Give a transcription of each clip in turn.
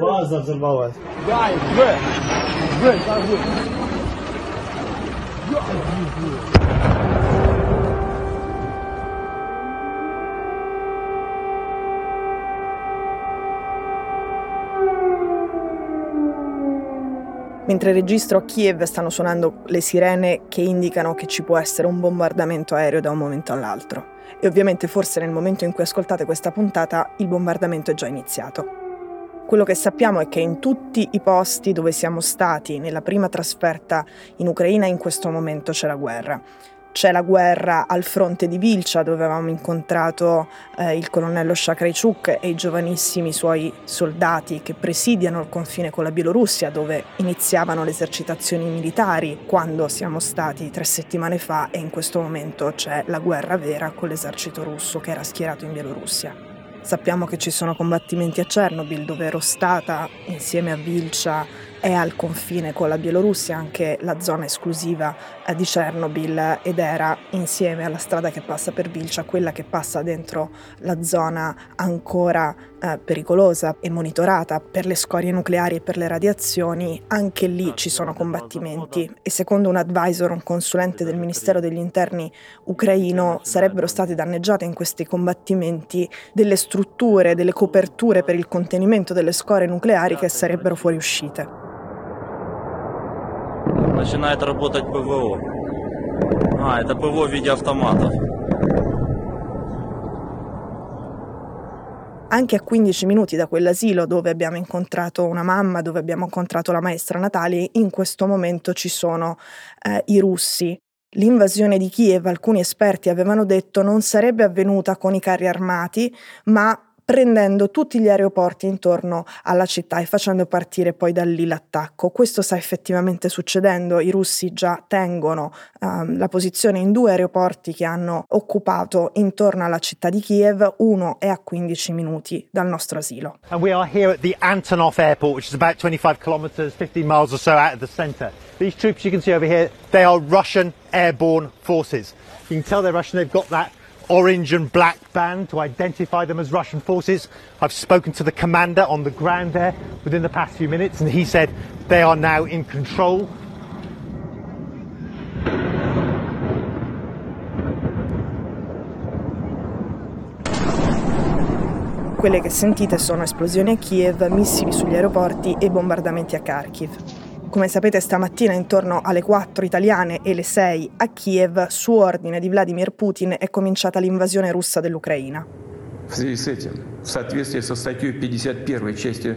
База взорвалась. Дай, В! В, да, В. Mentre registro a Kiev stanno suonando le sirene che indicano che ci può essere un bombardamento aereo da un momento all'altro. E ovviamente forse nel momento in cui ascoltate questa puntata il bombardamento è già iniziato. Quello che sappiamo è che in tutti i posti dove siamo stati nella prima trasferta in Ucraina in questo momento c'è la guerra c'è la guerra al fronte di Vilcia dove avevamo incontrato eh, il colonnello Shakraichuk e i giovanissimi suoi soldati che presidiano il confine con la Bielorussia dove iniziavano le esercitazioni militari quando siamo stati tre settimane fa e in questo momento c'è la guerra vera con l'esercito russo che era schierato in Bielorussia. Sappiamo che ci sono combattimenti a Chernobyl dove ero stata insieme a Vilcia è al confine con la Bielorussia, anche la zona esclusiva eh, di Chernobyl ed era insieme alla strada che passa per Vilcia, quella che passa dentro la zona ancora eh, pericolosa e monitorata per le scorie nucleari e per le radiazioni, anche lì ci sono combattimenti e secondo un advisor, un consulente del Ministero degli Interni ucraino, sarebbero state danneggiate in questi combattimenti delle strutture, delle coperture per il contenimento delle scorie nucleari che sarebbero fuoriuscite начинает работать ПВО. А, это ПВО в виде автоматов. Anche a 15 minuti da quell'asilo dove abbiamo incontrato una mamma, dove abbiamo incontrato la maestra Natali, in questo momento ci sono eh, i russi. L'invasione di Kiev, alcuni esperti avevano detto, non sarebbe avvenuta con i carri armati, ma prendendo tutti gli aeroporti intorno alla città e facendo partire poi da lì l'attacco. Questo sta effettivamente succedendo, i russi già tengono um, la posizione in due aeroporti che hanno occupato intorno alla città di Kiev, uno è a 15 minuti dal nostro asilo. And we are here at the Antonov Airport, which is about 25 kilometers, 15 miles or so out of the center. These troops you can see over here, they are Russian airborne forces. You can tell they're Russian, they've got that orange and black band to identify them as Russian forces. I've spoken to the commander on the ground there within the past few minutes, and he said they are now in control. Quelle che sentite sono esplosioni a Kiev, missili sugli aeroporti e bombardamenti a Kharkiv. Come sapete stamattina intorno alle 4 italiane e le 6 a Kiev, su ordine di Vladimir Putin, è cominciata l'invasione russa dell'Ucraina. В связи с этим, в соответствии со статьей 51 части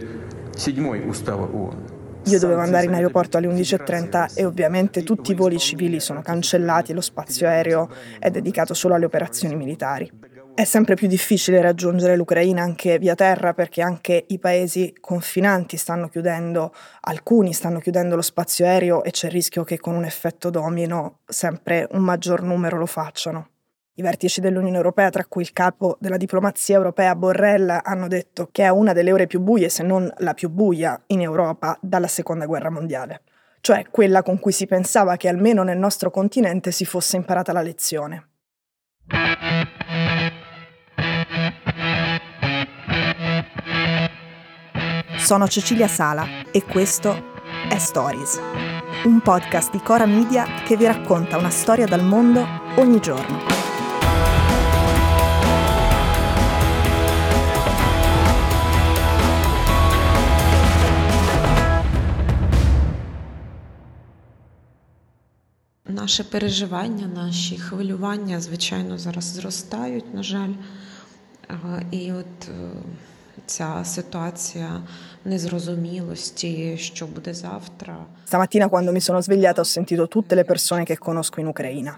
7 Устава ООН, Io dovevo andare in aeroporto alle 11.30 e ovviamente tutti i voli civili sono cancellati e lo spazio aereo è dedicato solo alle operazioni militari. È sempre più difficile raggiungere l'Ucraina anche via terra perché anche i paesi confinanti stanno chiudendo, alcuni stanno chiudendo lo spazio aereo e c'è il rischio che con un effetto domino sempre un maggior numero lo facciano. I vertici dell'Unione Europea, tra cui il capo della diplomazia europea Borrell, hanno detto che è una delle ore più buie, se non la più buia, in Europa dalla Seconda Guerra Mondiale, cioè quella con cui si pensava che almeno nel nostro continente si fosse imparata la lezione. Sono Cecilia Sala e questo è Stories, un podcast di Cora Media che vi racconta una storia dal mondo ogni giorno. Наші переживання, наші хвилювання, звичайно, зараз зростають, на жаль. І от ця ситуація незрозумілості, що буде завтра. Stamattina quando mi sono svegliata ho sentito tutte le persone che conosco in Ucraina.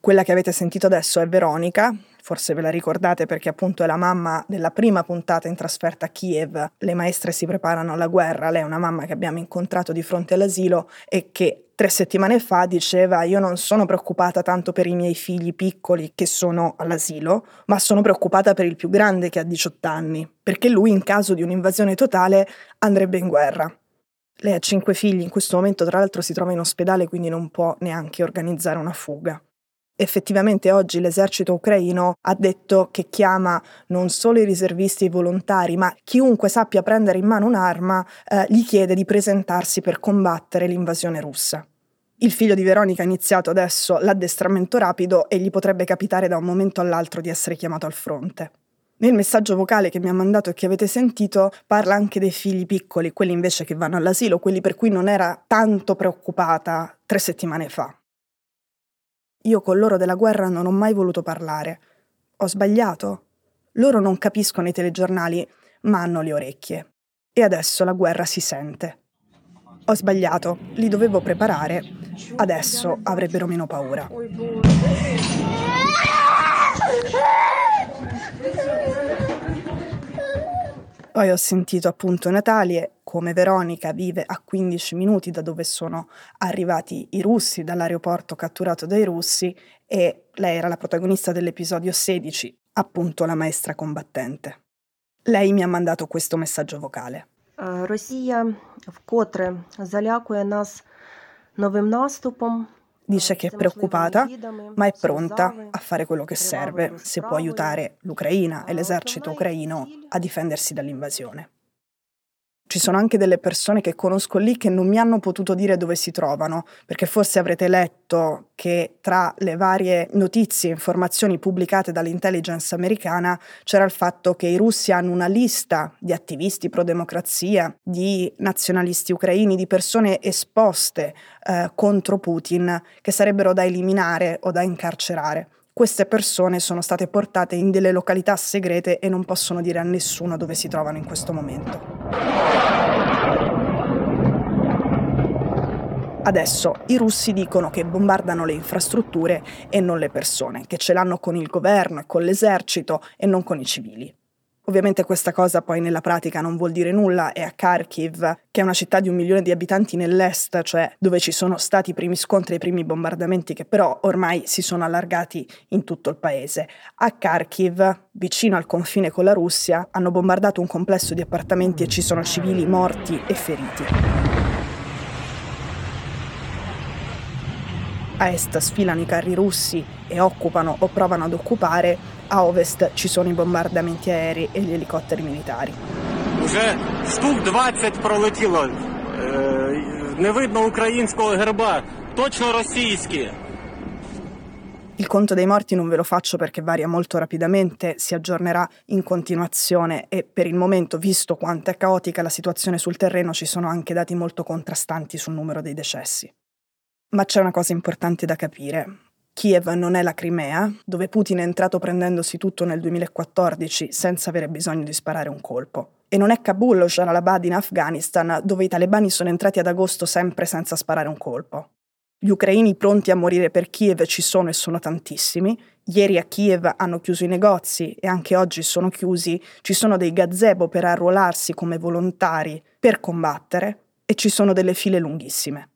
Quella che avete sentito adesso è Veronica, forse ve la ricordate perché appunto è la mamma della prima puntata in trasferta a Kiev. Le maestre si preparano alla guerra, lei è una mamma che abbiamo incontrato di fronte all'asilo e che tre settimane fa diceva io non sono preoccupata tanto per i miei figli piccoli che sono all'asilo, ma sono preoccupata per il più grande che ha 18 anni, perché lui in caso di un'invasione totale andrebbe in guerra. Lei ha cinque figli, in questo momento tra l'altro si trova in ospedale quindi non può neanche organizzare una fuga. Effettivamente oggi l'esercito ucraino ha detto che chiama non solo i riservisti e i volontari, ma chiunque sappia prendere in mano un'arma eh, gli chiede di presentarsi per combattere l'invasione russa. Il figlio di Veronica ha iniziato adesso l'addestramento rapido e gli potrebbe capitare da un momento all'altro di essere chiamato al fronte. Nel messaggio vocale che mi ha mandato e che avete sentito parla anche dei figli piccoli, quelli invece che vanno all'asilo, quelli per cui non era tanto preoccupata tre settimane fa. Io con loro della guerra non ho mai voluto parlare. Ho sbagliato. Loro non capiscono i telegiornali, ma hanno le orecchie. E adesso la guerra si sente. Ho sbagliato, li dovevo preparare. Adesso avrebbero meno paura. Poi ho sentito appunto Natalie, come Veronica vive a 15 minuti da dove sono arrivati i russi, dall'aeroporto catturato dai russi, e lei era la protagonista dell'episodio 16, appunto la maestra combattente. Lei mi ha mandato questo messaggio vocale. Росія вкотре залякує нас новим наступом, Dice che è preoccupata, ma è pronta a fare quello che serve se può aiutare l'Ucraina e l'esercito ucraino a difendersi dall'invasione. Ci sono anche delle persone che conosco lì che non mi hanno potuto dire dove si trovano, perché forse avrete letto che tra le varie notizie e informazioni pubblicate dall'intelligence americana c'era il fatto che i russi hanno una lista di attivisti pro-democrazia, di nazionalisti ucraini, di persone esposte eh, contro Putin che sarebbero da eliminare o da incarcerare queste persone sono state portate in delle località segrete e non possono dire a nessuno dove si trovano in questo momento. Adesso i russi dicono che bombardano le infrastrutture e non le persone, che ce l'hanno con il governo e con l'esercito e non con i civili. Ovviamente questa cosa poi nella pratica non vuol dire nulla e a Kharkiv, che è una città di un milione di abitanti nell'est, cioè dove ci sono stati i primi scontri e i primi bombardamenti che però ormai si sono allargati in tutto il paese. A Kharkiv, vicino al confine con la Russia, hanno bombardato un complesso di appartamenti e ci sono civili morti e feriti. A est sfilano i carri russi e occupano o provano ad occupare, a ovest ci sono i bombardamenti aerei e gli elicotteri militari. Уже штук 20 пролетіло. Е, Не видно українського герба. Точно російські. Il conto dei morti non ve lo faccio perché varia molto rapidamente, si aggiornerà in continuazione e per il momento, visto quanto è caotica la situazione sul terreno, ci sono anche dati molto contrastanti sul numero dei decessi. Ma c'è una cosa importante da capire. Kiev non è la Crimea, dove Putin è entrato prendendosi tutto nel 2014 senza avere bisogno di sparare un colpo. E non è Kabul o Jalalabad in Afghanistan, dove i talebani sono entrati ad agosto sempre senza sparare un colpo. Gli ucraini pronti a morire per Kiev ci sono e sono tantissimi. Ieri a Kiev hanno chiuso i negozi e anche oggi sono chiusi. Ci sono dei gazebo per arruolarsi come volontari per combattere e ci sono delle file lunghissime.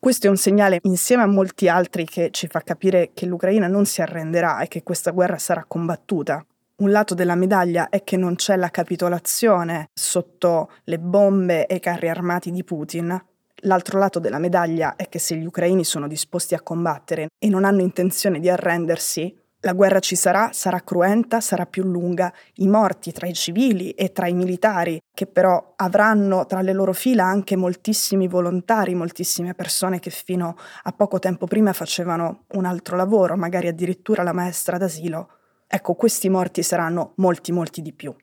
Questo è un segnale insieme a molti altri che ci fa capire che l'Ucraina non si arrenderà e che questa guerra sarà combattuta. Un lato della medaglia è che non c'è la capitolazione sotto le bombe e i carri armati di Putin. L'altro lato della medaglia è che se gli ucraini sono disposti a combattere e non hanno intenzione di arrendersi, la guerra ci sarà, sarà cruenta, sarà più lunga, i morti tra i civili e tra i militari, che però avranno tra le loro fila anche moltissimi volontari, moltissime persone che fino a poco tempo prima facevano un altro lavoro, magari addirittura la maestra d'asilo. Ecco, questi morti saranno molti, molti di più.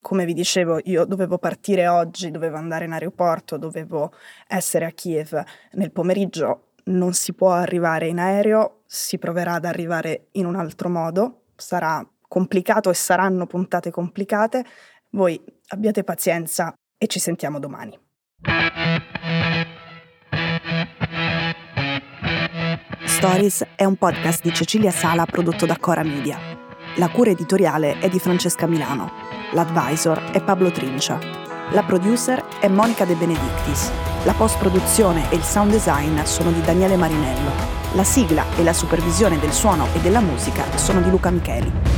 Come vi dicevo, io dovevo partire oggi, dovevo andare in aeroporto, dovevo essere a Kiev nel pomeriggio non si può arrivare in aereo, si proverà ad arrivare in un altro modo, sarà complicato e saranno puntate complicate. Voi abbiate pazienza e ci sentiamo domani. Stories è un podcast di Cecilia Sala prodotto da Cora Media. La cura editoriale è di Francesca Milano. L'advisor è Pablo Trincia. La producer è Monica De Benedictis. La post-produzione e il sound design sono di Daniele Marinello. La sigla e la supervisione del suono e della musica sono di Luca Micheli.